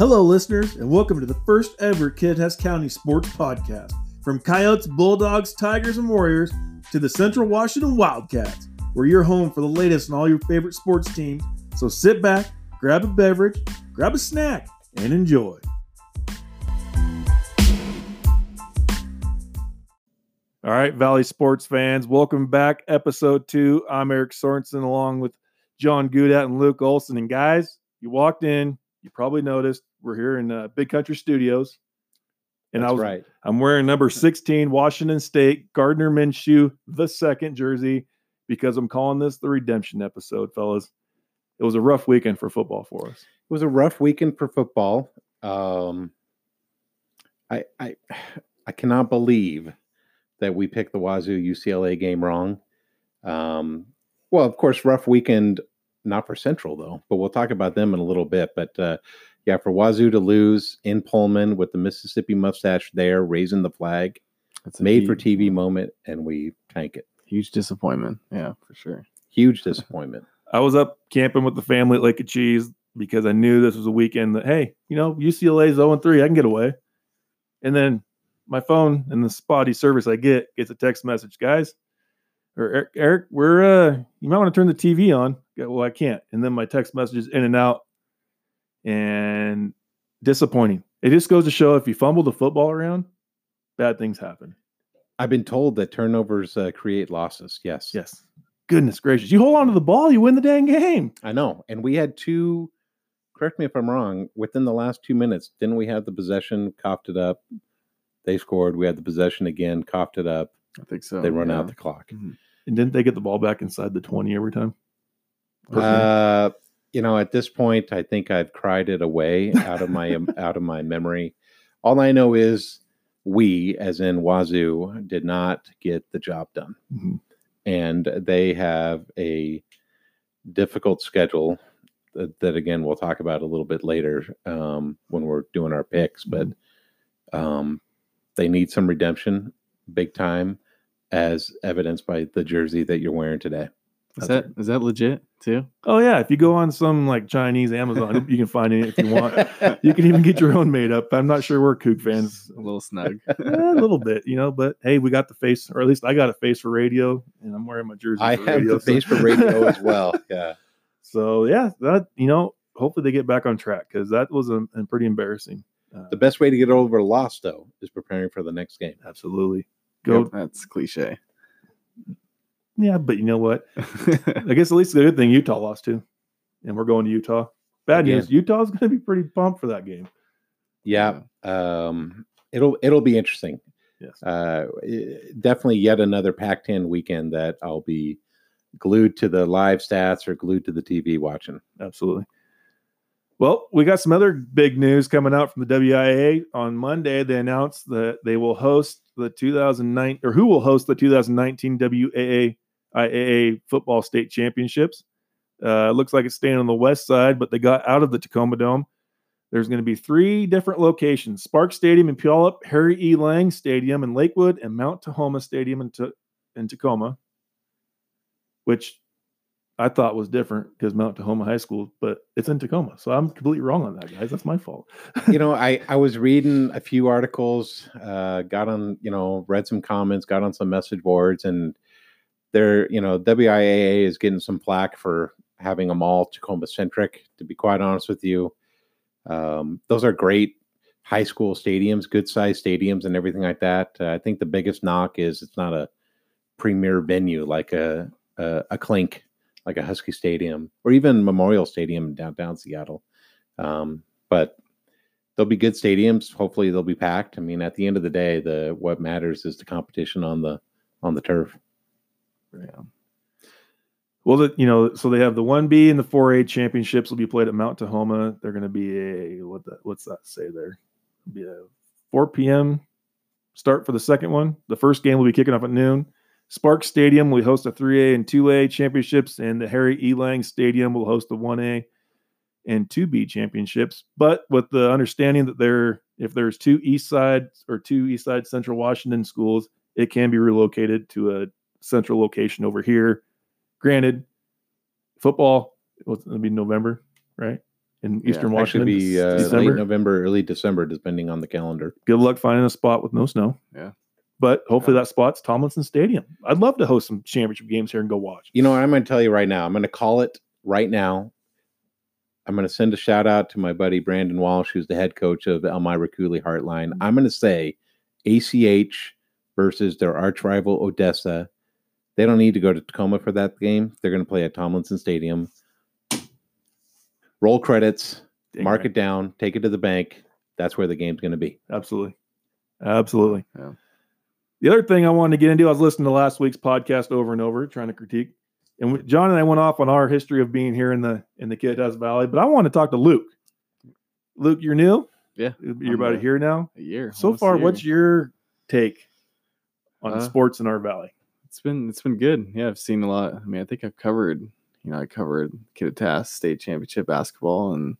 Hello, listeners, and welcome to the first ever Kittitas County Sports Podcast. From Coyotes, Bulldogs, Tigers, and Warriors to the Central Washington Wildcats, we're your home for the latest on all your favorite sports teams. So sit back, grab a beverage, grab a snack, and enjoy. All right, Valley sports fans, welcome back. Episode two. I'm Eric Sorensen along with John Gudat and Luke Olson. And guys, you walked in, you probably noticed we're here in uh, Big Country Studios. And That's I was right. I'm wearing number 16, Washington State, Gardner Minshew, the second jersey, because I'm calling this the redemption episode, fellas. It was a rough weekend for football for us. It was a rough weekend for football. Um, I I I cannot believe that we picked the Wazoo UCLA game wrong. Um, well, of course, rough weekend not for Central though, but we'll talk about them in a little bit. But uh, yeah, for Wazoo to lose in Pullman with the Mississippi mustache there, raising the flag, It's a made for TV moment, and we tank it. Huge disappointment. Yeah, for sure. Huge disappointment. I was up camping with the family at Lake of Cheese because I knew this was a weekend that, hey, you know, UCLA's 0 3. I can get away. And then my phone and the spotty service I get gets a text message, guys. Or Eric, Eric we're uh you might want to turn the TV on. I go, Well, I can't. And then my text messages in and out and disappointing. It just goes to show if you fumble the football around, bad things happen. I've been told that turnovers uh, create losses. Yes. Yes. Goodness gracious. You hold on to the ball, you win the dang game. I know. And we had two, correct me if I'm wrong, within the last two minutes, didn't we have the possession, coughed it up? They scored. We had the possession again, coughed it up. I think so. they run yeah. out the clock. And didn't they get the ball back inside the 20 every time? Personally. Uh, you know, at this point, I think I've cried it away out of my out of my memory. All I know is we, as in Wazoo, did not get the job done. Mhm. and they have a difficult schedule that, that again we'll talk about a little bit later um, when we're doing our picks but um, they need some redemption big time as evidenced by the jersey that you're wearing today Is that is that legit too? Oh yeah, if you go on some like Chinese Amazon, you can find it if you want. You can even get your own made up. I'm not sure we're Coug fans. A little snug. Eh, a little bit, you know, but hey, we got the face, or at least I got a face for radio, and I'm wearing my jersey. i for have radio, the face for radio as well yeah So yeah, that you know, hopefully they get back on track because that was a, a pretty embarrassing. Uh, the best way to get over a loss though is preparing for the next game absolutely go. That's cliche. Yeah, but you know what? I guess at least the good thing Utah lost too, and we're going to Utah. Bad Again. news: Utah's going to be pretty pumped for that game. yeah um it'll it'll be interesting Yes. uh definitely yet another pac 10 weekend that i'll be glued to the live stats or glued to the tv watching Absolutely. Well, we got some other big news coming out from the WIAA on Monday. They announced that they will host the 2009 or who will host the 2019 WAA IAA football state championships. Uh, it looks like it's staying on the west side, but they got out of the Tacoma Dome. There's going to be three different locations: Sparks Stadium in Puyallup, Harry E. Lang Stadium in Lakewood, and Mount Tahoma Stadium in, Ta- in Tacoma. Which I thought was different because Mount Tahoma High School, but it's in Tacoma. So I'm completely wrong on that, guys. That's my fault. you know i i was reading a few articles uh got on you know read some comments got on some message boards and they're you know wiaa is getting some plaque for having them all tacoma centric to be quite honest with you um those are great high school stadiums good sized stadiums and everything like that uh, i think the biggest knock is it's not a premier venue like a a, a clink like a husky stadium or even memorial stadium in downtown seattle um but they'll be good stadiums. Hopefully they'll be packed. I mean, at the end of the day, the what matters is the competition on the on the turf. Yeah. Well, the, you know, so they have the 1B and the 4A championships will be played at Mount Tahoma. They're going to be a what the, what's that say there? It'll be a 4 p.m. start for the second one. The first game will be kicking off at noon. Sparks Stadium will host the 3A and 2A championships, and the Harry E. Lang Stadium will host the 1A and 2B championships. But with the understanding that there, if there's two East Side or two East Side Central Washington schools, it can be relocated to a central location over here. Granted, football it'll be November, right? in Yeah, Eastern Washington. be uh, late December. November, early December, depending on the calendar. Good luck finding a spot with no snow. Yeah. But hopefully that spot's Tomlinson Stadium. I'd love to host some championship games here and go watch. You know, what I'm going to tell you right now. I'm going to call it right now. I'm going to send a shout out to my buddy Brandon Walsh, who's the head coach of Almira Coulee Hartline. I'm going to say ACH versus their arch rival Odessa. They don't need to go to Tacoma for that game. They're going to play at Tomlinson Stadium. Roll credits, Dang mark right. it down, take it to the bank. That's where the game's going to be. Absolutely. Absolutely. Yeah. The other thing I wanted to get into, I was listening to last week's podcast over and over, trying to critique. And John and I went off on our history of being here in the in the Kittitas Valley, but I want to talk to Luke. Luke, you're new. Yeah, You're I'm about a- here now. A year. So almost a far, year. what's your take on Uh, sports in our valley? It's been it's been good. Yeah, I've seen a lot. I mean, I think I've covered. You know, I covered Kittitas state championship basketball and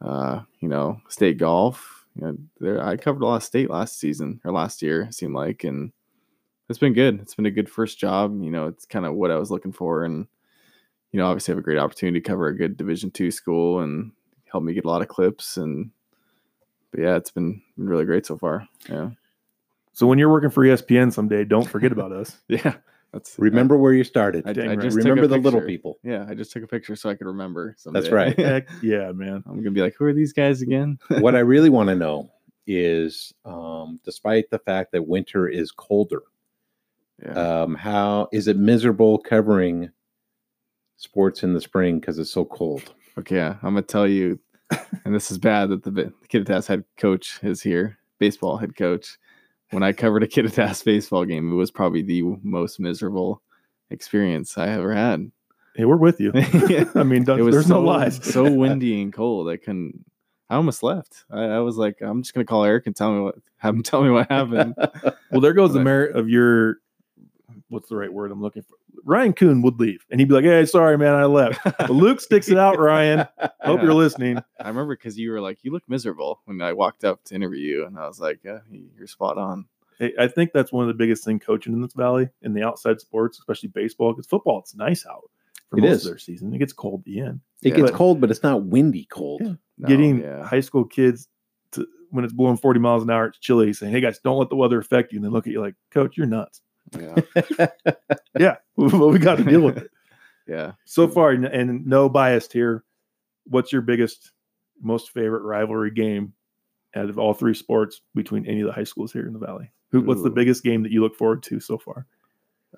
uh, you know state golf. You know, there I covered a lot of state last season or last year. It seemed like, and it's been good. It's been a good first job. You know, it's kind of what I was looking for, and you know, obviously have a great opportunity to cover a good Division two school and help me get a lot of clips and. But yeah, it's been been really great so far. Yeah, So when you're working for ESPN someday, don't forget about us. yeah. That's Remember where you started. I, I just Remember the little people. Yeah, I just took a picture so I could remember. That's right. Heck yeah, man. I'm gonna be like, who are these guys again? what I really want to know is, um, despite the fact that winter is colder, yeah. um, how is it miserable covering sports in the spring because it's so cold? okay, yeah, I'm gonna tell you, and this is bad that the, the Kittitas head coach is here, baseball head coach. When I covered a Kittitas baseball game, it was probably the most miserable experience I ever had. Hey, we're with you. I mean, it was there's so, no lies. so windy and cold. I couldn't. I almost left. I, I was like, I'm just gonna call Eric and tell me what have him tell me what happened. Well, there goes the merit of your what's the right word I'm looking for? Ryan Coon would leave and he'd be like, Hey, sorry, man, I left. But Luke sticks it out, Ryan. Hope you're listening. I remember because you were like, you look miserable when I walked up to interview you, and I was like, yeah, you're spot on. Hey, I think that's one of the biggest things coaching in this valley in the outside sports, especially baseball, because football, it's nice out for It most is. of their season. It gets cold at the end. It Yeah. gets But- cold, but it's not windy cold. Yeah. No, Getting yeah, high school kids to when it's blowing 40 miles an hour, it's chilly, saying, Hey guys, don't let the weather affect you. And they look at you like, Coach, you're nuts. Yeah, Yeah. well, we got to deal with it. yeah. so far and, no biased here what's your biggest most favorite rivalry game out of all three sports between any of the high schools here in the valley Who, what's the biggest game that you look forward to so far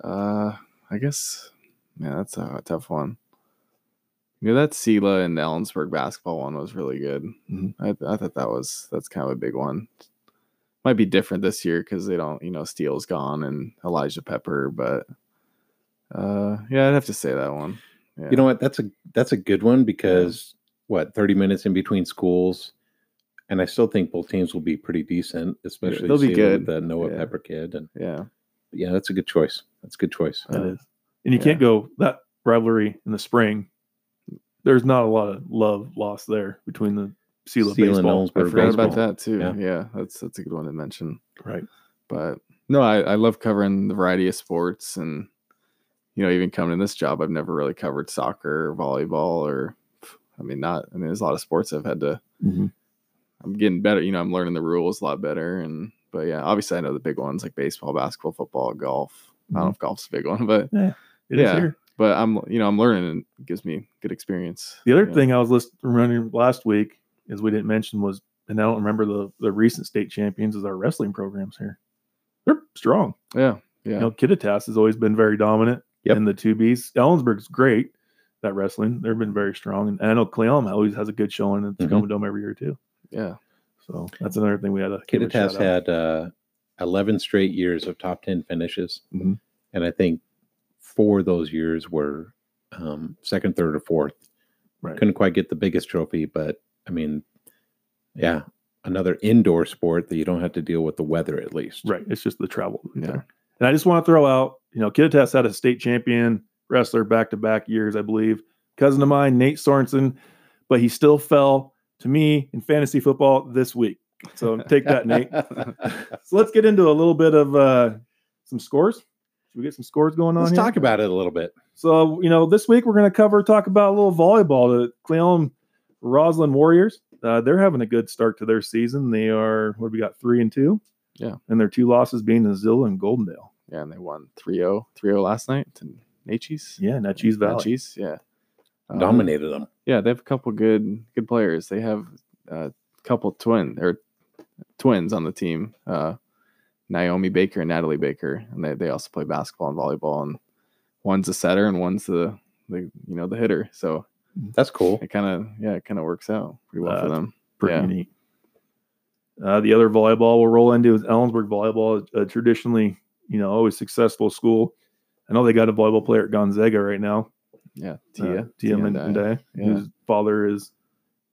Uh, I guess, man, that's a, tough one. You know, that Selah and Ellensburg basketball one was really good. Mhm. I, I thought that was that's kind of a big one. Might be different this year because they don't, you know, Steele's gone and Elijah Pepper, but uh, yeah, I'd have to say that one. Yeah. You know what? That's a that's a good one because what thirty minutes in between schools, and I still think both teams will be pretty decent, especially they'll be good. with The Noah Yeah. Pepper kid, and yeah, yeah, that's a good choice. That's a good choice. That Uh, is, and you can't go that rivalry in the spring there's not a lot of love lost there between the Selah Steele and baseball I Ellensburg forgot about that too. Yeah. Yeah. that's that's a good one to mention. right but no, I, I love covering the variety of sports and you know, even coming in this job, I've never really covered soccer or volleyball or I mean not I mean there's a lot of sports I've had to Mhm. I'm getting better, you know, I'm learning the rules a lot better and but yeah, obviously I know the big ones like baseball, basketball, football, golf. I don't know if golf's a big one, but It is Yeah. here but I'm you know, I'm learning and it gives me good experience. The other Yeah. thing I was listening running last week is we didn't mention was, and I don't remember the the recent state champions is our wrestling programs here. They're strong. Yeah. Yeah. You know, Kittitas has always been very dominant Yep. in the two Bs. Ellensburg's great at wrestling. They've been very strong, and I know Cle Elum always has a good showing in the Mhm. Tacoma Dome every year too. yeah. So that's another thing we had to. give a Kittitas had uh, eleven straight years of top ten finishes, Mhm. and I think four of those years were um, second, third, or fourth. Right. Couldn't quite get the biggest trophy, but I mean, yeah, another indoor sport that you don't have to deal with the weather at least. Right. It's just the travel. Yeah. there. And I just want to throw out, you know, Kittitas had a state champion wrestler back to back years, I believe. Cousin of mine, Nate Sorensen, but he still fell to me in fantasy football this week. So take that, Nate. So let's get into a little bit of uh, some scores. Should we get some scores going on Let's here? talk about it a little bit. So, you know, this week we're going to cover, talk about a little volleyball. The Cle Elum Roslyn Warriors. Uh, they're having a good start to their season. They are what have we got three and two. Yeah. and their two losses being Azilla and Goldendale. Yeah, and they won 3-0, 3-0 last night to Naches. Yeah, Naches Valley. Naches, yeah. Um, Dominated them. Yeah, they have a couple good good players. They have a couple twin or twins on the team. Uh, Naomi Baker and Natalie Baker, and they, they also play basketball and volleyball. And one's a setter and one's the, the you know the hitter. So That's cool. it kind of yeah, it kind of works out pretty well for Uh, them. Pretty Yeah. unique. Uh, the other volleyball we'll roll into is Ellensburg volleyball, a traditionally, you know, always successful school. I know they got a volleyball player at Gonzaga right now. Yeah, Tia, Tia, Tia Andaya. Andaya, Yeah. whose father is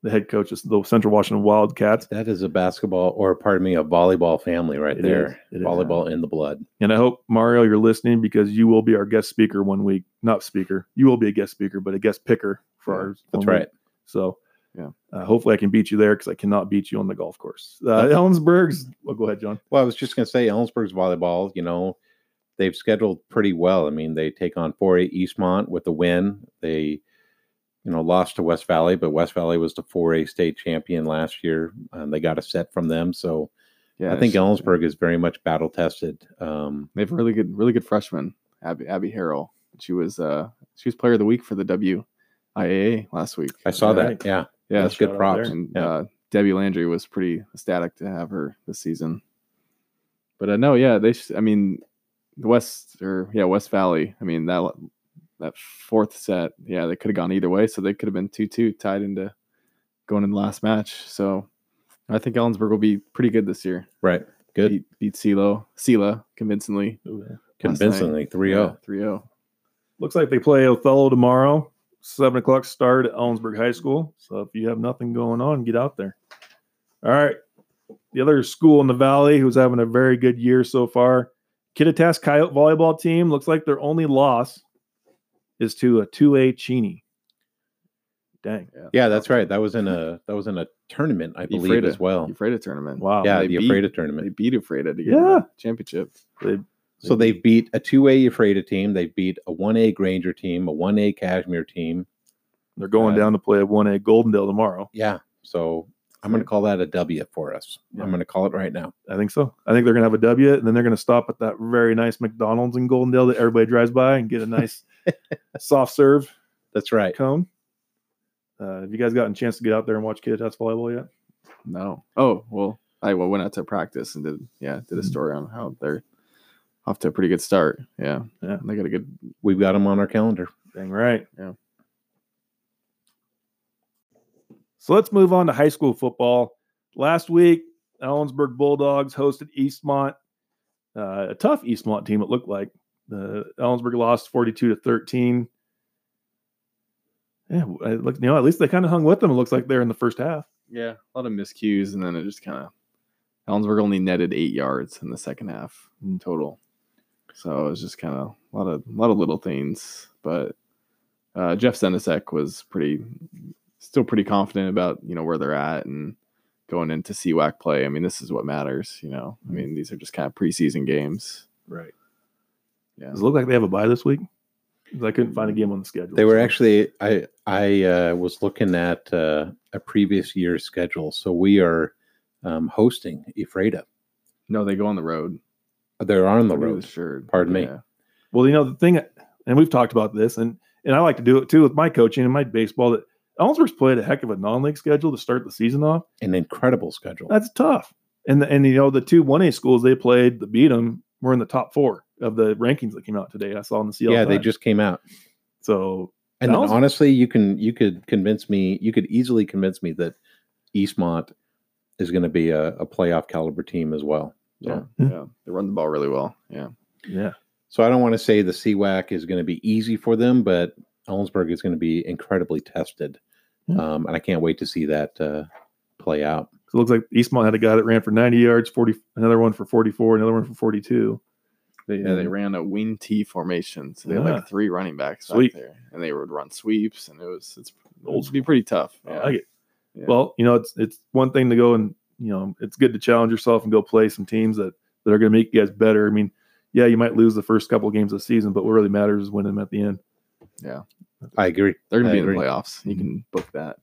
the head coach of the Central Washington Wildcats. That is a basketball, or pardon me, a volleyball family right It there. is. It is. volleyball in the blood. And I hope Mario, you're listening because you will be our guest speaker one week. Not speaker, you will be a guest speaker, but a guest picker for our. That's right. So, Yeah. uh, hopefully I can beat you there because I cannot beat you on the golf course. Uh, Ellensburg's. Well, go ahead, John. Well, I was just going to say, Ellensburg's volleyball, you know, they've scheduled pretty well. I mean, they take on 4A Eastmont with a win. They, you know, lost to West Valley, but West Valley was the 4A state champion last year. And they got a set from them. So Yeah, I think Ellensburg is very much battle tested. Um, they have a really good, really good freshman, Abby Abby Harrell. She was uh she was player of the week for the WIAA last week. I saw Right. that. Yeah. Yeah, That's good props. and Yeah. uh, Debbie Landry was pretty ecstatic to have her this season. But uh, no, yeah, they. Sh- I mean, the West or yeah, West Valley. I mean that that fourth set, yeah, they could have gone either way. So they could have been two two tied into going in the last match. So I think Ellensburg will be pretty good this year. Right. Good. Beat, beat CeeLo, Selah convincingly. Convincingly 3 0. 3 0. Looks like they play Othello tomorrow, seven o'clock start at Ellensburg High School. So if you have nothing going on, get out there. All right. The other school in the valley who's having a very good year so far, Kittitas Coyote volleyball team. Looks like their only loss is to a two A Cheney. Dang. Yeah, that's right. That was in a that was in a tournament, I believe, Ephrata. as well. Ephrata tournament. Wow. Yeah, they the beat- Ephrata They beat Ephrata to get Yeah. the championship. They- So they've beat a two A Ephrata team. They've beat a one A Granger team, a one A Cashmere team. they're going Uh, down to play a one A Goldendale tomorrow. Yeah. So I'm going to call that a W for us. Yeah. I'm going to call it right now. I think so. I think they're gonna have a W, and then they're gonna stop at that very nice McDonald's in Goldendale that everybody drives by and get a nice soft serve That's right. cone. Uh, have you guys gotten a chance to get out there and watch Kid Kittitas volleyball yet? No. Oh, well, I went out to practice and did, yeah, did a Mhm. story on how they're off to a pretty good start. Yeah. Yeah. They got a good, We've got them on our calendar. Dang right. Yeah. So let's move on to high school football. Last week, Ellensburg Bulldogs hosted Eastmont, uh, a tough Eastmont team. It looked like uh, Ellensburg lost forty-two to thirteen. Yeah, I look, you know, at least they kind of hung with them. It looks like they're in the first half. yeah, a lot of miscues. And then it just kind of, Ellensburg only netted eight yards in the second half in total. So it was just kind of a lot of, a lot of little things. But uh, Jeff Zenisek was pretty, still pretty confident about, you know, where they're at and going into CWAC play. I mean, this is what matters, you know. I mean, these are just kind of preseason games. Right. Yeah. Does it look like they have a bye this week? I couldn't find a game on the schedule. They were actually I I uh, was looking at uh, a previous year's schedule. So we are um, hosting Ephrata. No, they go on the road. They're on the road. shirt. Pardon me. Well, you know the thing, and we've talked about this, and and I like to do it too with my coaching and my baseball. That Ellensburg's played a heck of a non-league schedule to start the season off. An incredible schedule. That's tough. And the, and you know the two one A schools they played that beat them were in the top four of the rankings that came out today. I saw in the CL. yeah, they just came out. so And honestly, you can you could convince me. You could easily convince me that Eastmont is going to be a, a playoff caliber team as well. Yeah. So, Yeah. Yeah. They run the ball really well. Yeah. yeah, so I don't want to say the CWAC is going to be easy for them, but Ellensburg is going to be incredibly tested, Yeah. um, and I can't wait to see that uh, play out. so it looks like Eastmont had a guy that ran for ninety yards, forty, another one for forty-four, another one for forty-two. They, yeah, they ran a wing T formation. So they had like three running backs back Sweet. there. And they would run sweeps and it was it's Old old be pretty tough. I Yeah. like it. Yeah. Well, you know, it's it's one thing to go and you know, it's good to challenge yourself and go play some teams that that are going to make you guys better. I mean, yeah, you might lose the first couple of games of the season, but what really matters is winning them at the end. Yeah, I agree. They're gonna I be in the playoffs. You can book that.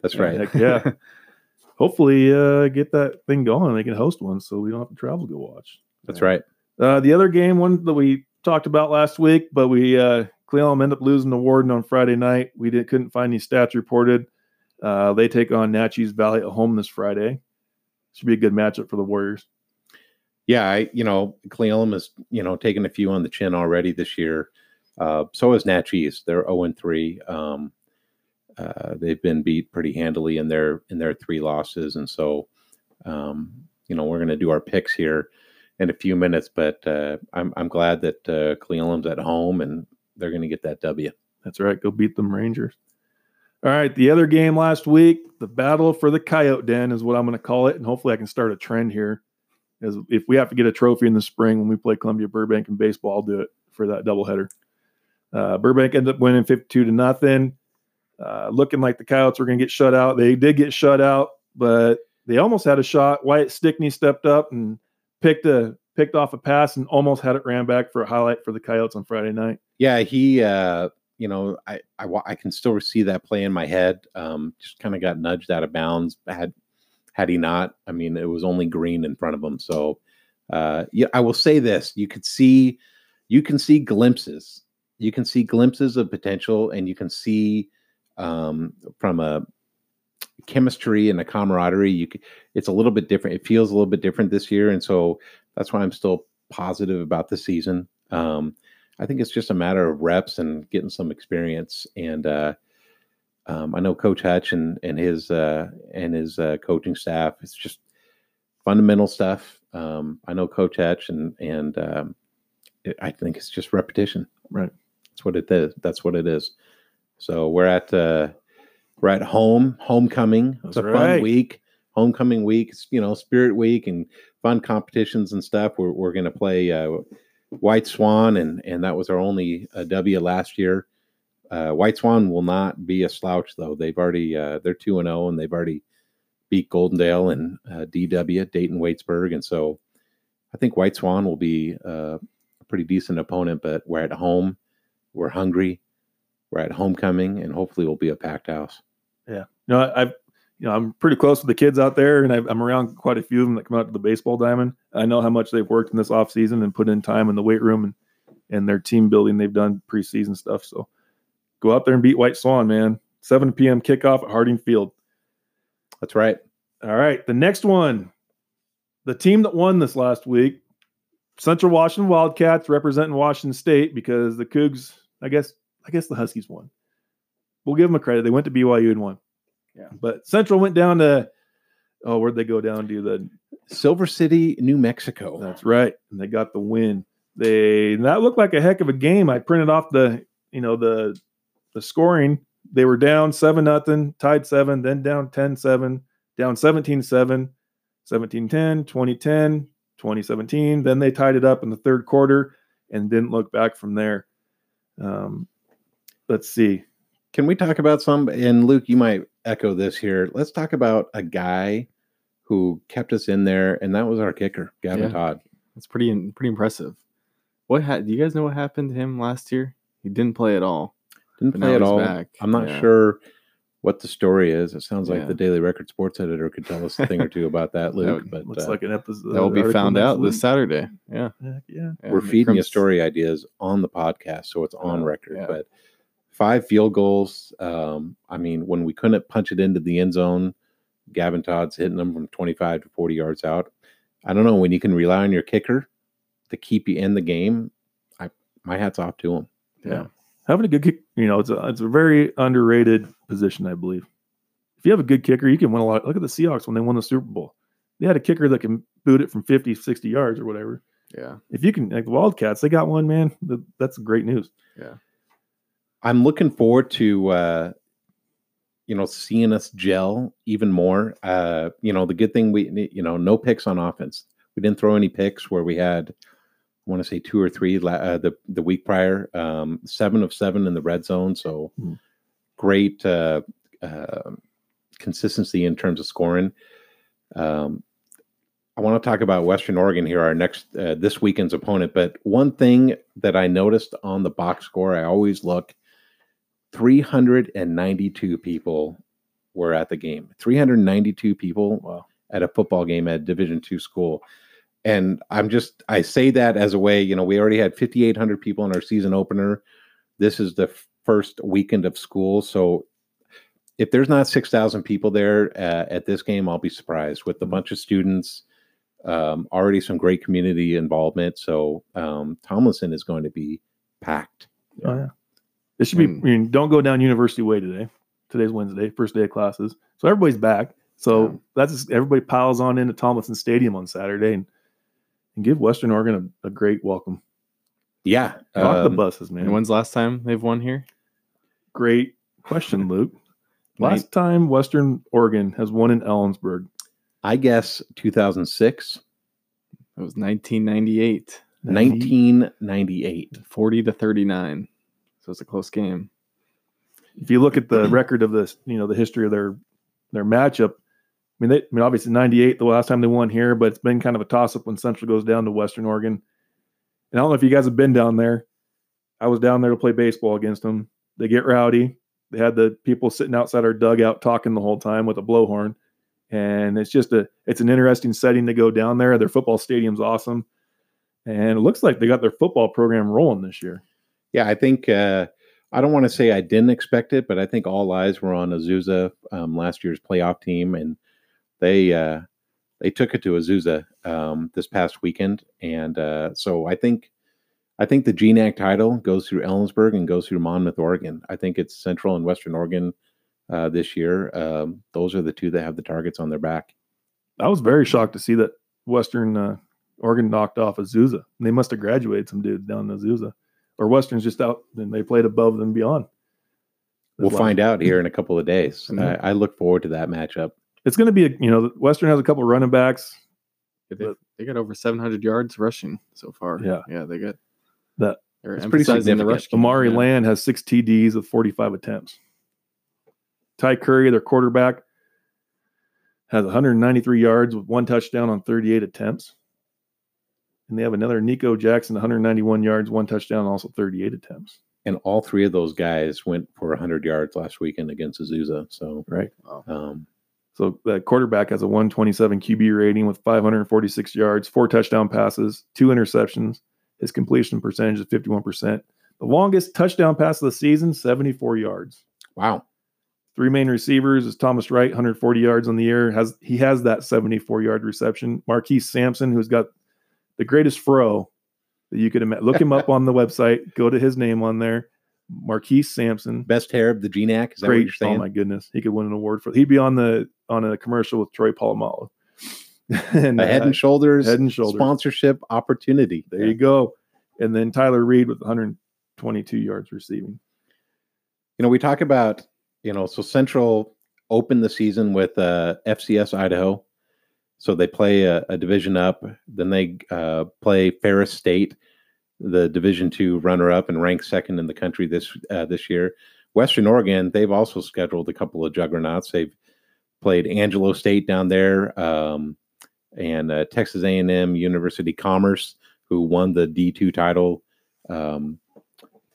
That's right. Heck yeah. Hopefully, uh, get that thing going. They can host one, so we don't have to travel to go watch. That's right. Uh, the other game, one that we talked about last week, but we uh, Cle Elum ended up losing the Warden on Friday night. We didn't couldn't find any stats reported. Uh, they take on Naches Valley at home this Friday. Should be a good matchup for the Warriors. Yeah, I you know Cle Elum has you know taken a few on the chin already this year. Uh, so is Naches. They're zero and three. Um, uh, they've been beat pretty handily in their in their three losses, and so um, you know we're going to do our picks here in a few minutes. But uh, I'm I'm glad that uh, Cle Elum's at home and they're going to get that W. That's right. Go beat them Rangers. All right. The other game last week, the battle for the Coyote Den is what I'm going to call it. And hopefully I can start a trend here. As if we have to get a trophy in the spring when we play Columbia Burbank in baseball, I'll do it for that doubleheader. Uh, Burbank ended up winning 52 to nothing. Uh, looking like the Coyotes were going to get shut out. They did get shut out, but they almost had a shot. Wyatt Stickney stepped up and picked a picked off a pass and almost had it ran back for a highlight for the Coyotes on Friday night. Yeah, he, uh, you know, I, I, I can still see that play in my head. Um, just kind of got nudged out of bounds. Had, had he not, I mean, it was only green in front of him. So, uh, yeah, I will say this: you could see, you can see glimpses. You can see glimpses of potential, and you can see um, from a chemistry and a camaraderie. You, can, it's a little bit different. It feels a little bit different this year, and so that's why I'm still positive about the season. Um, I think it's just a matter of reps and getting some experience. And uh, um, I know Coach Hutch and and his uh, and his uh, coaching staff. It's just fundamental stuff. Um, I know Coach Hutch and and um, it, I think it's just repetition. Right. That's what it is. That's what it is. So we're at uh, we're at home, homecoming. That's it's a right. fun week. Homecoming week, it's, you know, Spirit Week and fun competitions and stuff. We're we're going to play uh, White Swan, and and that was our only uh, W last year. Uh, White Swan will not be a slouch though. They've already uh, they're two and zero, and they've already beat Goldendale and uh, DW Dayton Waitsburg, and so I think White Swan will be uh, a pretty decent opponent. But we're at home, we're hungry, we're at homecoming, and hopefully we'll be a packed house. Yeah, no, I've you know I'm pretty close with the kids out there, and I, I'm around quite a few of them that come out to the baseball diamond. I know how much they've worked in this off season and put in time in the weight room and and their team building. They've done preseason stuff. So go out there and beat White Swan, man. 7 p.m. kickoff at Harding Field. That's right. All right, the next one, the team that won this last week, Central Washington Wildcats representing Washington State because the Cougs, I guess, I guess the Huskies won. We'll give them a credit. They went to BYU and won. Yeah. But Central went down to, oh, where'd they go down to? The Silver City, New Mexico. that's right, and they got the win. They that looked like a heck of a game. I printed off the, you know, the the scoring. They were down seven nothing, tied seven, then down 10-7, down 17-7, 17-10, 2010, 2017. Then they tied it up in the third quarter and didn't look back from there. Um, let's see. Can we talk about some? And Luke, you might echo this here. Let's talk about a guy who kept us in there, and that was our kicker, Gavin Yeah. Todd. That's pretty pretty impressive. What ha- do you guys know what happened to him last year? He didn't play at all. Didn't play at all. back. I'm not Yeah. sure what the story is. It sounds like Yeah. the Daily Record sports editor could tell us a thing or two about that, Luke. would- but Looks uh, like an episode. That will be found next out this. Saturday. Yeah. Yeah. yeah. we're When it feeding you story ideas on the podcast, so it's on Oh, record. yeah. But five field goals. Um, I mean, when we couldn't punch it into the end zone, Gavin Todd's hitting them from 25 to 40 yards out. I don't know when you can rely on your kicker to keep you in the game. I my hats off to him. Yeah. Having a good kick, you know, it's a it's a very underrated position, I believe. If you have a good kicker, you can win a lot. Look at the Seahawks when they won the Super Bowl. They had a kicker that can boot it from 50, 60 yards or whatever. Yeah. If you can, like the Wildcats, they got one, man. That's great news. I'm looking forward to uh you know seeing us gel even more. Uh you know the good thing we you know no picks on offense. We didn't throw any picks where we had I want to say two or three uh, the the week prior. Um, seven of seven in the red zone, so Hmm. great uh, uh, consistency in terms of scoring. Um, I want to talk about Western Oregon here, our next uh, this weekend's opponent. But one thing that I noticed on the box score, I always look 392 people were at the game. 392 people Wow. at a football game at Division two school. And I'm just I say that as a way, you know, we already had 5,800 people in our season opener. This is the first weekend of school, so if there's not 6,000 people there uh, at this game, I'll be surprised with a bunch of students. Um, already some great community involvement. So um, Tomlinson is going to be packed. Oh yeah. It should be. Mm. I mean, don't go down University Way today. Today's Wednesday, first day of classes, so everybody's back. So Yeah. that's just, everybody piles on into Tomlinson Stadium on Saturday and and give Western Oregon a, a great welcome. Yeah. Rock the um, buses, man. When's the last time they've won here? Great question, Luke. Nin- Last time Western Oregon has won in Ellensburg, I guess 2006, It was 1998, 1998. 40 to 39. So it's a close game. if you look at the mm-hmm. record of this, you know, the history of their their matchup. I mean, they, I mean, obviously '98, the last time they won here, but it's been kind of a toss up when Central goes down to Western Oregon. And I don't know if you guys have been down there. I was down there to play baseball against them. They get rowdy. They had the people sitting outside our dugout talking the whole time with a blowhorn, and it's just a it's an interesting setting to go down there. Their football stadium's awesome, and it looks like they got their football program rolling this year. Yeah, I think uh, I don't want to say I didn't expect it, but I think all eyes were on Azusa, um, last year's playoff team, and they uh, they took it to Azusa um, this past weekend, and uh, so I think I think the GNAC title goes through Ellensburg and goes through Monmouth, Oregon. I think it's Central and Western Oregon uh, this year. Um, those are the two that have the targets on their back. I was very shocked to see that Western uh, Oregon knocked off Azusa. They must have graduated some dudes down in Azusa, or Western's just out and they played above and beyond. We'll find out here in a couple of days. Mhm. I, I look forward to that matchup. It's going to be a you know Western has a couple running backs. They, But- they got over 700 yards rushing so far. Yeah. Yeah, they got That- They're It's pretty emphasizing the significant. rush. game, Amari yeah. Land has six TDs with 45 attempts. Ty Curry, their quarterback, has 193 yards with one touchdown on 38 attempts. And they have another Nico Jackson, 191 yards, one touchdown, also 38 attempts. and all three of those guys went for 100 yards last weekend against Azusa. So, Right. um, So the quarterback has a 127 QB rating with 546 yards, four touchdown passes, two interceptions. His completion percentage is 51%. The longest touchdown pass of the season, 74 yards. wow, Three main receivers is Thomas Wright, 140 yards on the year. Has he has that 74 yard reception? Marquise Sampson, who's got the greatest fro that you could imagine. Look him up on the website. Go to his name on there. Marquise Sampson. best hair of the GNAC. Is that what Great. you're saying? Oh my goodness. He could win an award for he'd be on the on a commercial with Troy Polamalu. and a head uh, and shoulders, Head and Shoulders. sponsorship opportunity. there you go. And then Tyler Reed with 122 yards receiving. You know, we talk about, you know, so Central opened the season with uh, FCS Idaho. So they play a, a division up. Then they uh, play Ferris State, the Division two runner up and ranked second in the country this uh, this year. Western Oregon, they've also scheduled a couple of juggernauts. They've played Angelo State down there, um, and uh, Texas A&M University Commerce, who won the D two title um,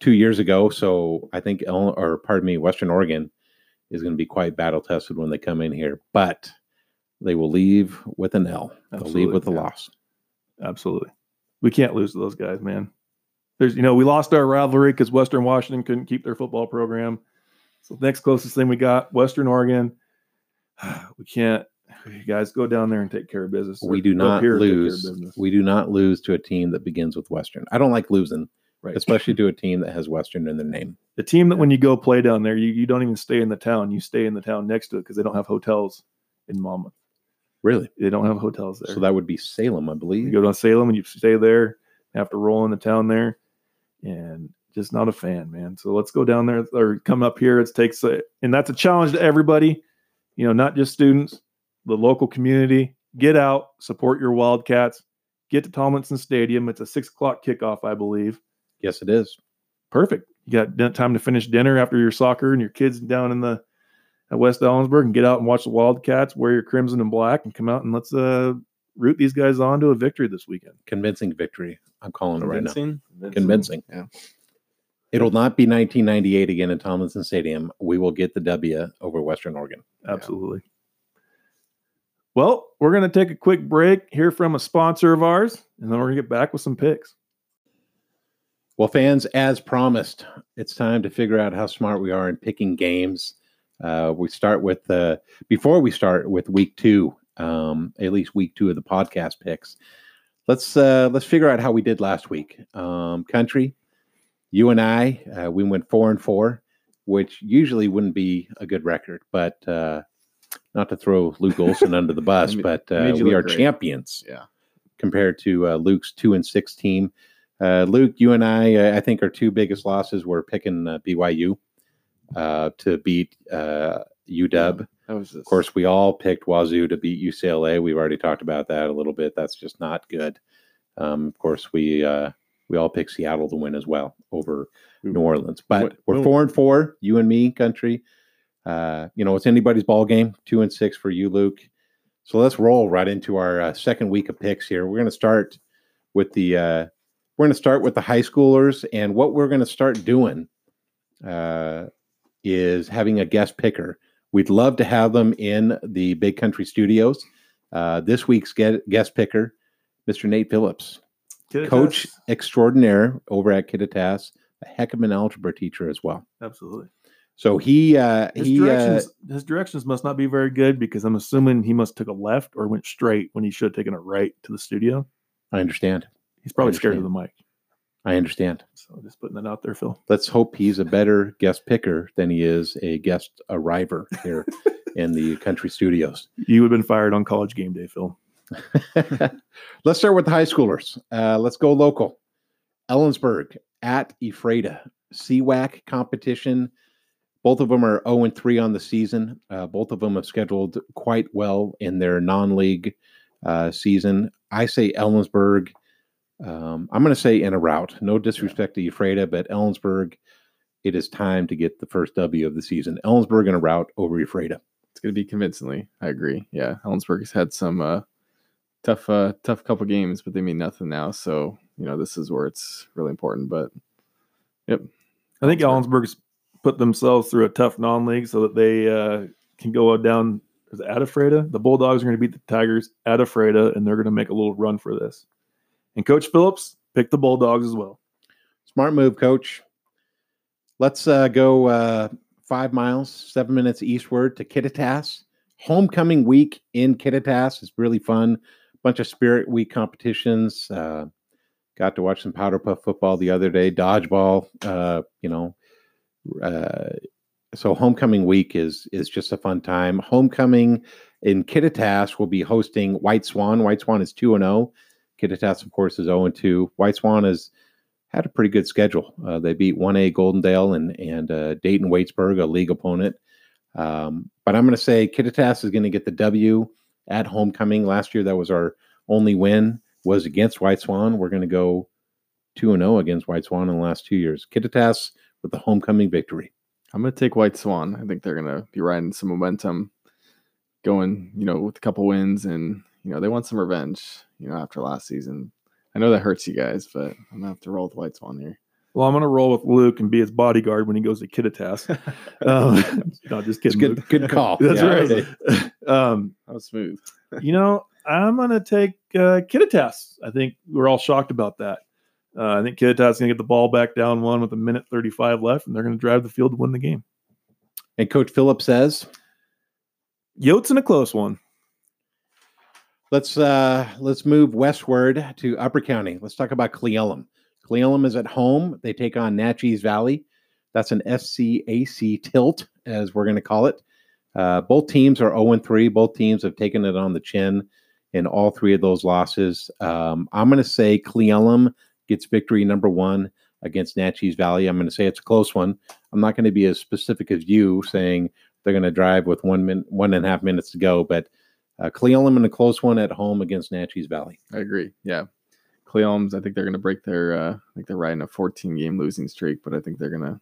two years ago. So I think, or pardon me, Western Oregon is going to be quite battle tested when they come in here, but they will leave with an L. They'll leave with a yeah. loss. Absolutely. We can't lose to those guys, man. There's, you know, we lost our rivalry because Western Washington couldn't keep their football program. So the next closest thing we got, Western Oregon. We can't. You guys go down there and take care of business. We do not here and take care of lose. We do not lose to a team that begins with Western. I don't like losing, right. especially to a team that has Western in their name. the team that when you go play down there, you, you don't even stay in the town. You stay in the town next to it because they don't have hotels in Monmouth. Really? They don't have hotels there. So that would be Salem, I believe. you go to Salem and you stay there. Have to roll in the town there, and just not a fan, man. So let's go down there or come up here. It takes a, and that's a challenge to everybody. You know, not just students, the local community. Get out, support your Wildcats. Get to Tomlinson Stadium. It's a six o'clock kickoff, I believe. Yes, it is. Perfect. You got time to finish dinner after your soccer and your kids down in the at West Ellensburg and get out and watch the Wildcats. Wear your crimson and black and come out and let's uh root these guys on to a victory this weekend. Convincing victory. I'm calling it right now. Convincing? Convincing. Yeah. It'll not be 1998 again in Tomlinson Stadium. We will get the W over Western Oregon. Absolutely. Well, we're going to take a quick break, hear from a sponsor of ours, and then we're going to get back with some picks. Well, fans, as promised, it's time to figure out how smart we are in picking games. Uh, we start with uh, before we start with week two, um, at least week two of the podcast picks. Let's uh, let's figure out how we did last week. Um, country, you and I, uh, we went four and four, which usually wouldn't be a good record, but uh, not to throw Luke Olson under the bus, but uh, we are great. champions Yeah. compared to uh, Luke's two and six team. Uh, Luke, you and I, uh, I think our two biggest losses were picking uh, BYU uh, to beat uh, UW. Of course, we all picked Wazoo to beat UCLA. We've already talked about that a little bit. That's just not good. Um, of course, we uh, we all picked Seattle to win as well over New Orleans. But What- we're what- four and four. You and me, country. Uh, you know, it's anybody's ball game. Two and six for you, Luke. So let's roll right into our uh, second week of picks here. We're going to start with the uh, we're going to start with the high schoolers, and what we're going to start doing uh, is having a guest picker. We'd love to have them in the Big Country Studios. Uh, this week's ge- guest picker, Mr. Nate Phillips, coach extraordinaire over at Kittitas, a heck of an algebra teacher as well. Absolutely. So he uh, His he uh, directions, his directions must not be very good because I'm assuming he must took a left or went straight when he should have taken a right to the studio. I understand. He's probably scared of the mic. I understand. So just putting that out there, Phil. Let's hope he's a better guest picker than he is a guest arriver here in the country studios. You would have been fired on college game day, Phil. let's start with the high schoolers. Uh, let's go local. Ellensburg at Ephrata. CWAC competition. Both of them are 0 and 3 on the season. Uh, both of them have scheduled quite well in their non league uh, season. I say Ellensburg. Um, I'm going to say in a route. No disrespect to Ephrata, but Ellensburg, it is time to get the first W of the season. Ellensburg in a route over Ephrata. it's going to be convincingly. I agree. Yeah. Ellensburg has had some uh, tough, uh, tough couple games, but they mean nothing now. So, you know, this is where it's really important. But yep. I think Ellensburg. Ellensburg's put themselves through a tough non-league so that they uh, can go down is it at Ephrata. The Bulldogs are going to beat the Tigers at Ephrata, and they're going to make a little run for this. And Coach Phillips picked the Bulldogs as well. Smart move, coach. Let's uh, go uh, five miles, seven minutes eastward to Kittitas. Homecoming week in Kittitas is really fun. Bunch of Spirit Week competitions. Uh, got to watch some Powder Puff football the other day, dodgeball. Uh, you know, uh, so homecoming week is is just a fun time. Homecoming in Kittitas will be hosting White Swan. White Swan is two and zero. Kittitas, of course, is zero and two. White Swan has had a pretty good schedule. Uh, they beat 1A Goldendale and and uh, Dayton Waitsburg, a league opponent. Um, but I'm going to say Kittitas is going to get the W at homecoming. Last year, that was our only win was against White Swan. We're going to go two and zero against White Swan in the last two years. Kittitas with the homecoming victory. I'm going to take White Swan. I think they're going to be riding some momentum going, you know, with a couple wins and, you know, they want some revenge, you know, after last season. I know that hurts you guys, but I'm going to have to roll with White Swan here. Well, I'm going to roll with Luke and be his bodyguard when he goes to Kittitas. um, no, just kidding. good, good call. That's Yeah, right. okay. um, That was smooth. you know, I'm going to take uh, Kittitas. I think we're all shocked about that. Uh, I think Kittitas is going to get the ball back down one with a minute 35 left, and they're going to drive the field to win the game. And Coach Phillips says, Yotes in a close one. Let's uh let's move westward to Upper County. Let's talk about Cle Elum. Cleellum is at home. They take on Naches Valley. That's an FCAC tilt, as we're going to call it. Uh, both teams are 0 3. Both teams have taken it on the chin in all three of those losses. Um, I'm going to say Cle Elum gets victory number one against Naches Valley. I'm going to say it's a close one. I'm not going to be as specific as you saying they're going to drive with one minute, one and a half minutes to go, but uh, Cle Elum in a close one at home against Naches Valley. I agree. Yeah. Cle Elum's, I think they're going to break their, uh, I think they're riding a 14 game losing streak, but I think they're going to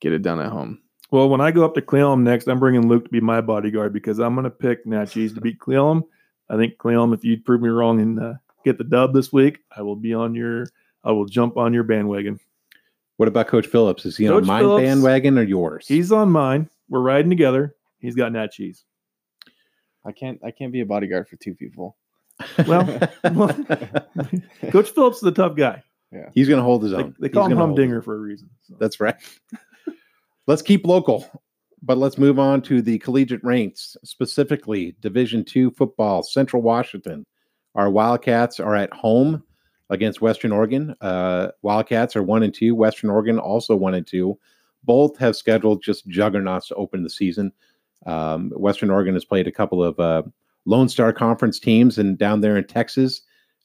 get it done at home. Well, when I go up to Cle Elum next, I'm bringing Luke to be my bodyguard because I'm going to pick Naches to beat Cle Elum. I think Cle Elum, if you prove me wrong and uh, get the dub this week, I will be on your, I will jump on your bandwagon. What about Coach Phillips? Is he Coach on my Phillips, bandwagon or yours? He's on mine. We're riding together. He's got Naches. I can't I can't be a bodyguard for two people. Well, well, Coach Phillips is a tough guy. Yeah, he's going to hold his own. they He's call him gonna hold his Humdinger for a reason. so. That's right. let's keep local, but let's move on to the collegiate ranks, specifically Division Two football. Central Washington, our Wildcats are at home against Western Oregon. Uh, Wildcats are one and two. Western Oregon also one and two. Both have scheduled just juggernauts to open the season. Um, Western Oregon has played a couple of uh, Lone Star Conference teams, and down there in Texas,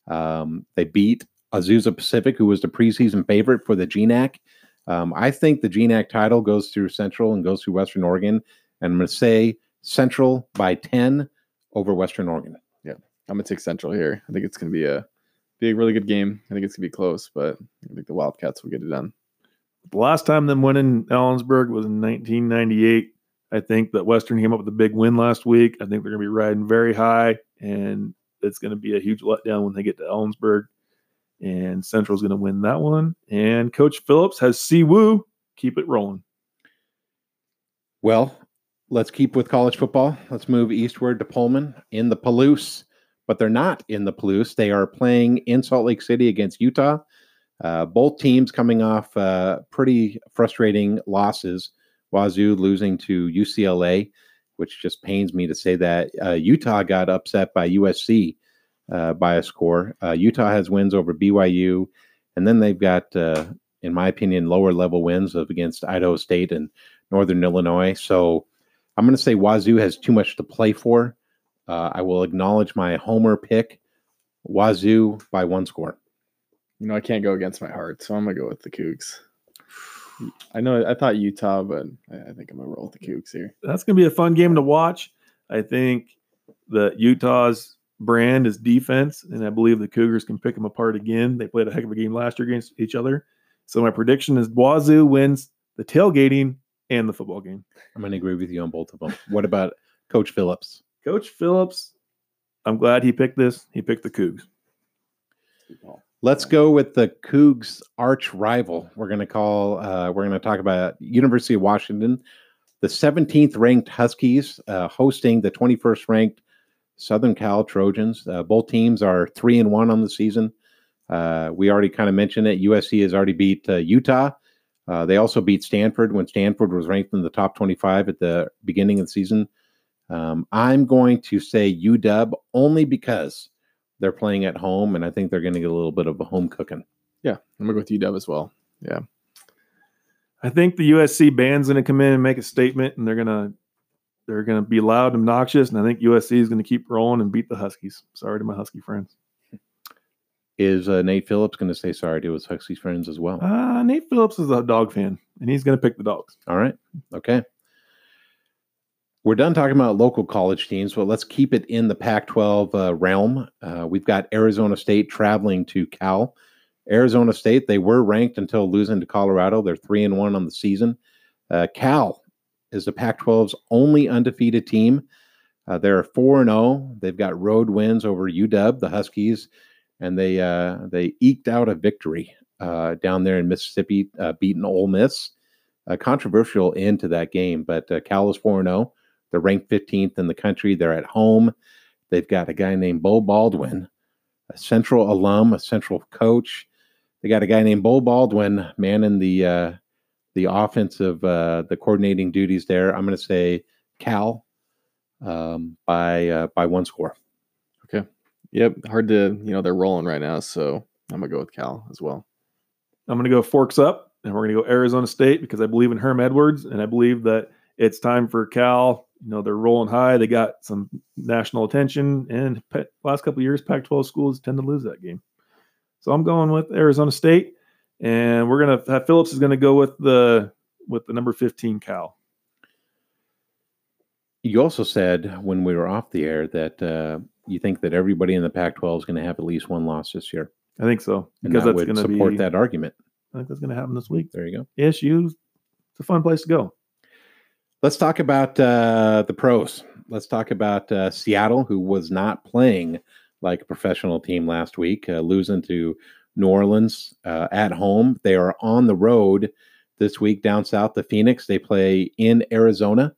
um, they beat Azusa Pacific, who was the preseason favorite for the GNAC. Um, I think the GNAC title goes through Central and goes through Western Oregon. And I'm going to say Central by 10 over Western Oregon. Yeah, I'm gonna take Central here. I think it's gonna be a be a really good game. I think it's gonna be close, but I think the Wildcats will get it done. The last time them winning Ellensburg was in 1998. I think that Western came up with a big win last week. I think they're going to be riding very high, and it's going to be a huge letdown when they get to Ellensburg. And Central's going to win that one. And Coach Phillips has Siwoo keep it rolling. Well, let's keep with college football. Let's move eastward to Pullman in the Palouse, but they're not in the Palouse. They are playing in Salt Lake City against Utah. Uh, both teams coming off uh, pretty frustrating losses. Wazoo losing to UCLA, which just pains me to say that. Uh, Utah got upset by USC uh, by a score. Uh, Utah has wins over BYU, and then they've got, uh, in my opinion, lower level wins of against Idaho State and Northern Illinois. So I'm going to say Wazoo has too much to play for. Uh, I will acknowledge my homer pick, Wazoo by one score. You know, I can't go against my heart, so I'm gonna go with the Cougs. I know I thought Utah, but I, I think I'm gonna roll with the Cougs here. That's going to be a fun game to watch. I think that Utah's brand is defense, and I believe the Cougars can pick them apart again. They played a heck of a game last year against each other. So my prediction is Wazoo wins the tailgating and the football game. I'm going to agree with you on both of them. What about Coach Phillips? Coach Phillips, I'm glad he picked this. He picked the Cougs. Let's go with the Cougs arch rival. We're going to call, uh, we're going to talk about University of Washington, the 17th ranked Huskies uh, hosting the 21st ranked Southern Cal Trojans. Uh, both teams are three and one on the season. Uh, we already kind of mentioned it. USC has already beat uh, Utah. Uh, they also beat Stanford when Stanford was ranked in the top 25 at the beginning of the season. Um, I'm going to say UW only because they're playing at home, and I think they're going to get a little bit of a home cooking. Yeah, I'm gonna go with UW as well. Yeah, I think the USC band's going to come in and make a statement, and they're going to they're going to be loud and obnoxious. And I think USC is going to keep rolling and beat the Huskies. Sorry to my Husky friends. Is uh, Nate Phillips going to say sorry to his Huskies friends as well? Uh, Nate Phillips is a dog fan, and he's going to pick the dogs. All right. Okay. We're done talking about local college teams, but let's keep it in the Pac 12 uh, realm. Uh, we've got Arizona State traveling to Cal. Arizona State, they were ranked until losing to Colorado. They're three and one on the season. Uh, Cal is the Pac 12's only undefeated team. Uh, they're 4 and 0. They've got road wins over UW, the Huskies, and they uh, they eked out a victory uh, down there in Mississippi, beating Ole Miss. A controversial end to that game, but Cal is 4 0. They're ranked 15th in the country. They're at home. They've got a guy named Beau Baldwin, a central alum, a central coach. They got a guy named Beau Baldwin manning the uh, the offensive, uh, the coordinating duties there. I'm going to say Cal um, by uh, by one score. Okay. Yep. Hard to you know they're rolling right now, so I'm gonna go with Cal as well. I'm going to go forks up, and we're going to go Arizona State because I believe in Herm Edwards, and I believe that it's time for Cal. You know, they're rolling high. They got some national attention, and last couple of years, Pac-12 schools tend to lose that game. So I'm going with Arizona State, and we're going to have Phillips is going to go with the with the number 15 Cal. You also said when we were off the air that uh, you think that everybody in the Pac-12 is going to have at least one loss this year, I think so and because that that's would going to support be. that argument. I think that's going to happen this week. There you go. ASU, it's a fun place to go. Let's talk about uh, the pros. Let's talk about uh, Seattle, who was not playing like a professional team last week, uh, losing to New Orleans uh, at home. They are on the road this week down south to Phoenix. They play in Arizona.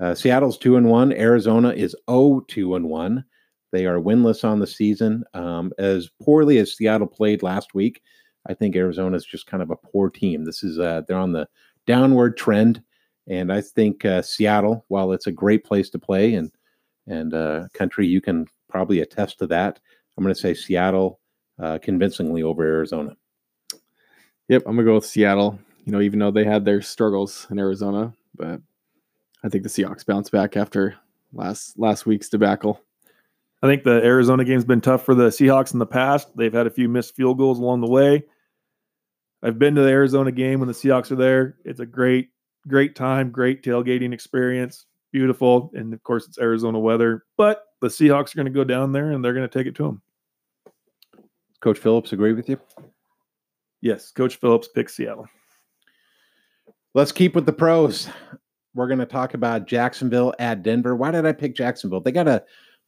Uh, Seattle's two and one. Arizona is 0 2 and one. They are winless on the season. Um, as poorly as Seattle played last week, I think Arizona is just kind of a poor team. This is uh, they're on the downward trend, and I think uh, Seattle, while it's a great place to play and and uh, country, you can probably attest to that. I'm going to say Seattle uh, convincingly over Arizona. Yep, I'm gonna go with Seattle. You know, even though they had their struggles in Arizona, but I think the Seahawks bounce back after last last week's debacle. I think the Arizona game's been tough for the Seahawks in the past. They've had a few missed field goals along the way. I've been to the Arizona game when the Seahawks are there. It's a great, great time, great tailgating experience. Beautiful. And of course, it's Arizona weather. But the Seahawks are going to go down there and they're going to take it to them. Coach Phillips, agree with you? Yes, Coach Phillips picks Seattle. Let's keep with the pros. We're going to talk about Jacksonville at Denver. Why did I pick Jacksonville? They got a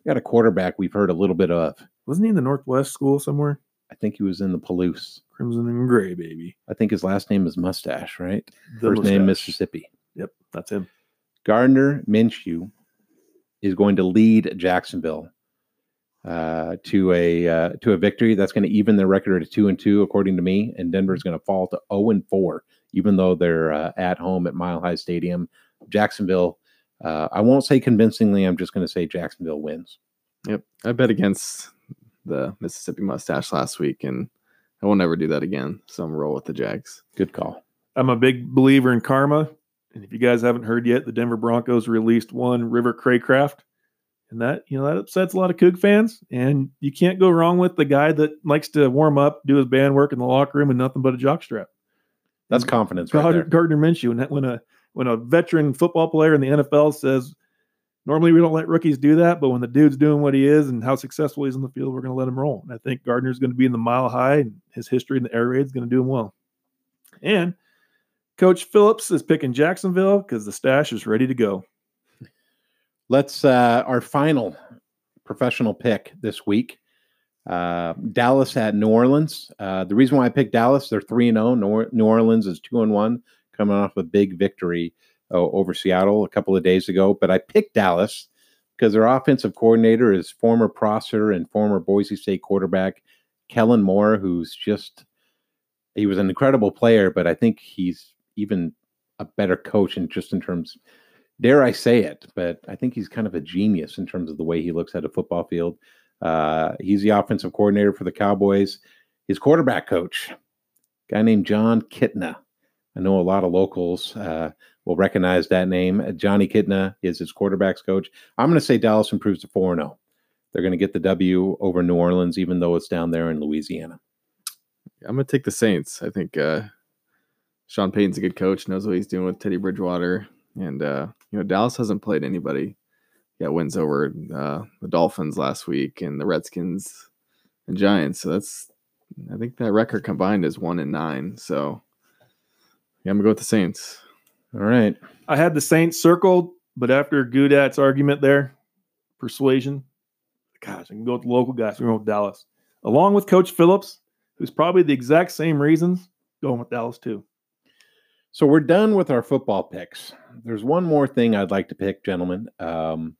they got a quarterback we've heard a little bit of. Wasn't he in the Northwest school somewhere? I think he was in the Palouse. Crimson and gray, baby. I think his last name is Mustache, right? The First name. Mississippi. Yep, that's him. Gardner Minshew is going to lead Jacksonville uh, to a uh, to a victory that's going to even their record at two and two, according to me. And Denver's going to fall to zero and four, even though they're uh, at home at Mile High Stadium. Jacksonville. Uh, I won't say convincingly. I'm just going to say Jacksonville wins. Yep, I bet against the Mississippi Mustache last week, and I will never do that again. So I'm roll with the Jags. Good call. I'm a big believer in karma. And if you guys haven't heard yet, the Denver Broncos released one River Cracraft. And that, you know, that upsets a lot of Coug fans. And you can't go wrong with the guy that likes to warm up, do his band work in the locker room and nothing but a jockstrap. That's confidence right Gardner, there. Gardner Minshew. And that when a when a veteran football player in the NFL says, normally we don't let rookies do that, but when the dude's doing what he is and how successful he is in the field, we're going to let him roll. And I think Gardner's going to be in the mile high, and his history in the air raid is going to do him well. And Coach Phillips is picking Jacksonville because the stash is ready to go. Let's uh, our final professional pick this week. Uh, Dallas at New Orleans. Uh, the reason why I picked Dallas, they're three and zero. New Orleans is two and one, coming off a big victory over Seattle a couple of days ago. But I picked Dallas because their offensive coordinator is former Prosser and former Boise State quarterback Kellen Moore, who's just he was an incredible player, but I think he's even a better coach and just in terms dare I say it, but I think he's kind of a genius in terms of the way he looks at a football field. Uh, he's the offensive coordinator for the Cowboys. His quarterback coach, guy named Jon Kitna. I know a lot of locals uh, will recognize that name. Johnny Kitna is his quarterbacks coach. I'm going to say Dallas improves to 4 0. They're going to get the W over New Orleans, even though it's down there in Louisiana. I'm gonna take the Saints. I think uh, Sean Payton's a good coach, knows what he's doing with Teddy Bridgewater, and uh, you know Dallas hasn't played anybody. Got wins over uh, the Dolphins last week and the Redskins and Giants. So that's I think that record combined is one and nine. So yeah, I'm gonna go with the Saints. All right. I had the Saints circled, but after Gudat's argument there, persuasion, gosh, I can go with the local guys. We're going with Dallas. Along with Coach Phillips, who's probably the exact same reasons, going with Dallas too. So we're done with our football picks. There's one more thing I'd like to pick, gentlemen. Um,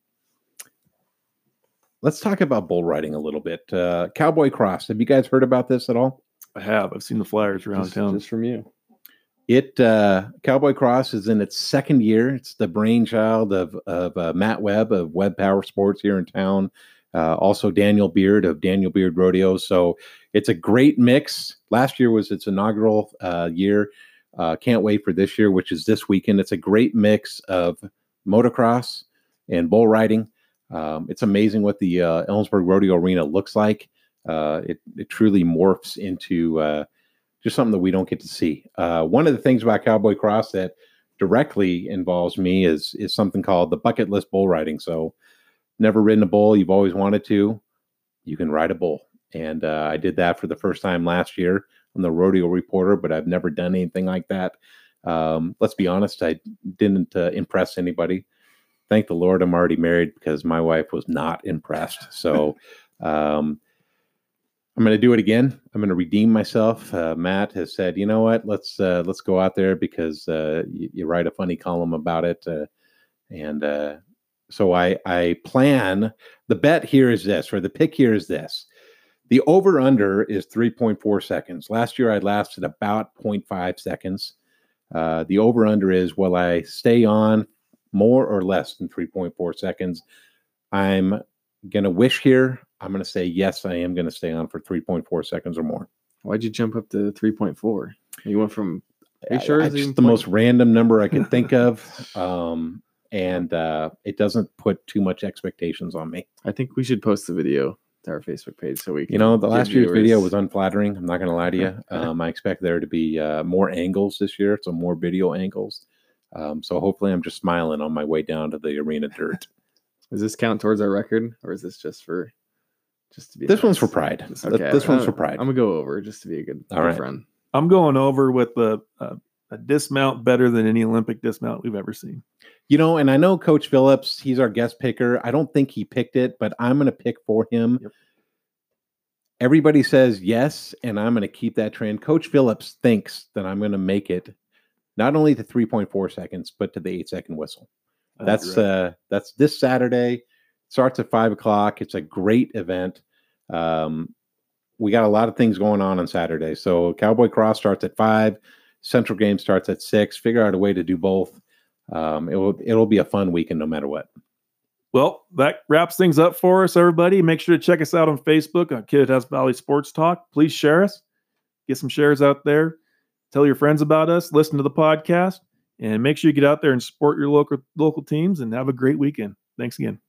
let's talk about bull riding a little bit. Uh, Cowboy Cross. Have you guys heard about this at all? I have. I've seen the flyers around Just, town. just from you. It uh, Cowboy Cross is in its second year. It's the brainchild of of uh, Matt Webb of Webb Power Sports here in town. Uh, also Daniel Beard of Daniel Beard Rodeo. So it's a great mix. Last year was its inaugural uh, year. Uh, can't wait for this year, which is this weekend. It's a great mix of motocross and bull riding. Um, it's amazing what the uh, Ellensburg Rodeo Arena looks like. Uh, it, it truly morphs into uh, just something that we don't get to see. Uh, one of the things about Cowboy Cross that directly involves me is is something called the bucket list bull riding. So, never ridden a bull, you've always wanted to, you can ride a bull. And uh, I did that for the first time last year. I'm the rodeo reporter, but I've never done anything like that. Um, let's be honest, I didn't uh, impress anybody. Thank the Lord, I'm already married because my wife was not impressed. So. Um, I'm going to do it again. I'm going to redeem myself. Uh, Matt has said, you know what? Let's uh, let's go out there because uh, you, you, write a funny column about it, uh, and uh, so I I plan. The bet here is this, or the pick here is this: the over under is 3.4 seconds. Last year I lasted about 0.5 seconds. Uh, the over under is will I stay on more or less than 3.4 seconds? I'm gonna wish here. I'm gonna say yes. I am gonna stay on for 3.4 seconds or more. Why'd you jump up to 3.4? You went from. Are you sure? it's just the most random number I could think of, um, and uh, it doesn't put too much expectations on me. I think we should post the video to our Facebook page so we can. You know, the last year's video was unflattering. I'm not going to lie to you. Um, I expect there to be uh, more angles this year, so more video angles. Um, so hopefully, I'm just smiling on my way down to the arena dirt. Does this count towards our record, or is this just for just to be? This nice? one's for pride. Okay. This one's for pride. I'm gonna go over just to be a good, All right. friend. I'm going over with the uh, a dismount better than any Olympic dismount we've ever seen. You know, and I know Coach Phillips, he's our guest picker. I don't think he picked it, but I'm going to pick for him. Yep. Everybody says yes, and I'm going to keep that trend. Coach Phillips thinks that I'm going to make it not only to 3.4 seconds, but to the eight second whistle. That's right. uh that's this Saturday. Starts at five o'clock. It's a great event. Um, we got a lot of things going on on Saturday. So Cowboy Cross starts at five. Central Game starts at six. Figure out a way to do both. Um, it will it'll be a fun weekend no matter what. Well, that wraps things up for us, everybody. Make sure to check us out on Facebook on Kittitas Valley Sports Talk. Please share us, get some shares out there. Tell your friends about us. Listen to the podcast, and make sure you get out there and support your local local teams. And have a great weekend. Thanks again.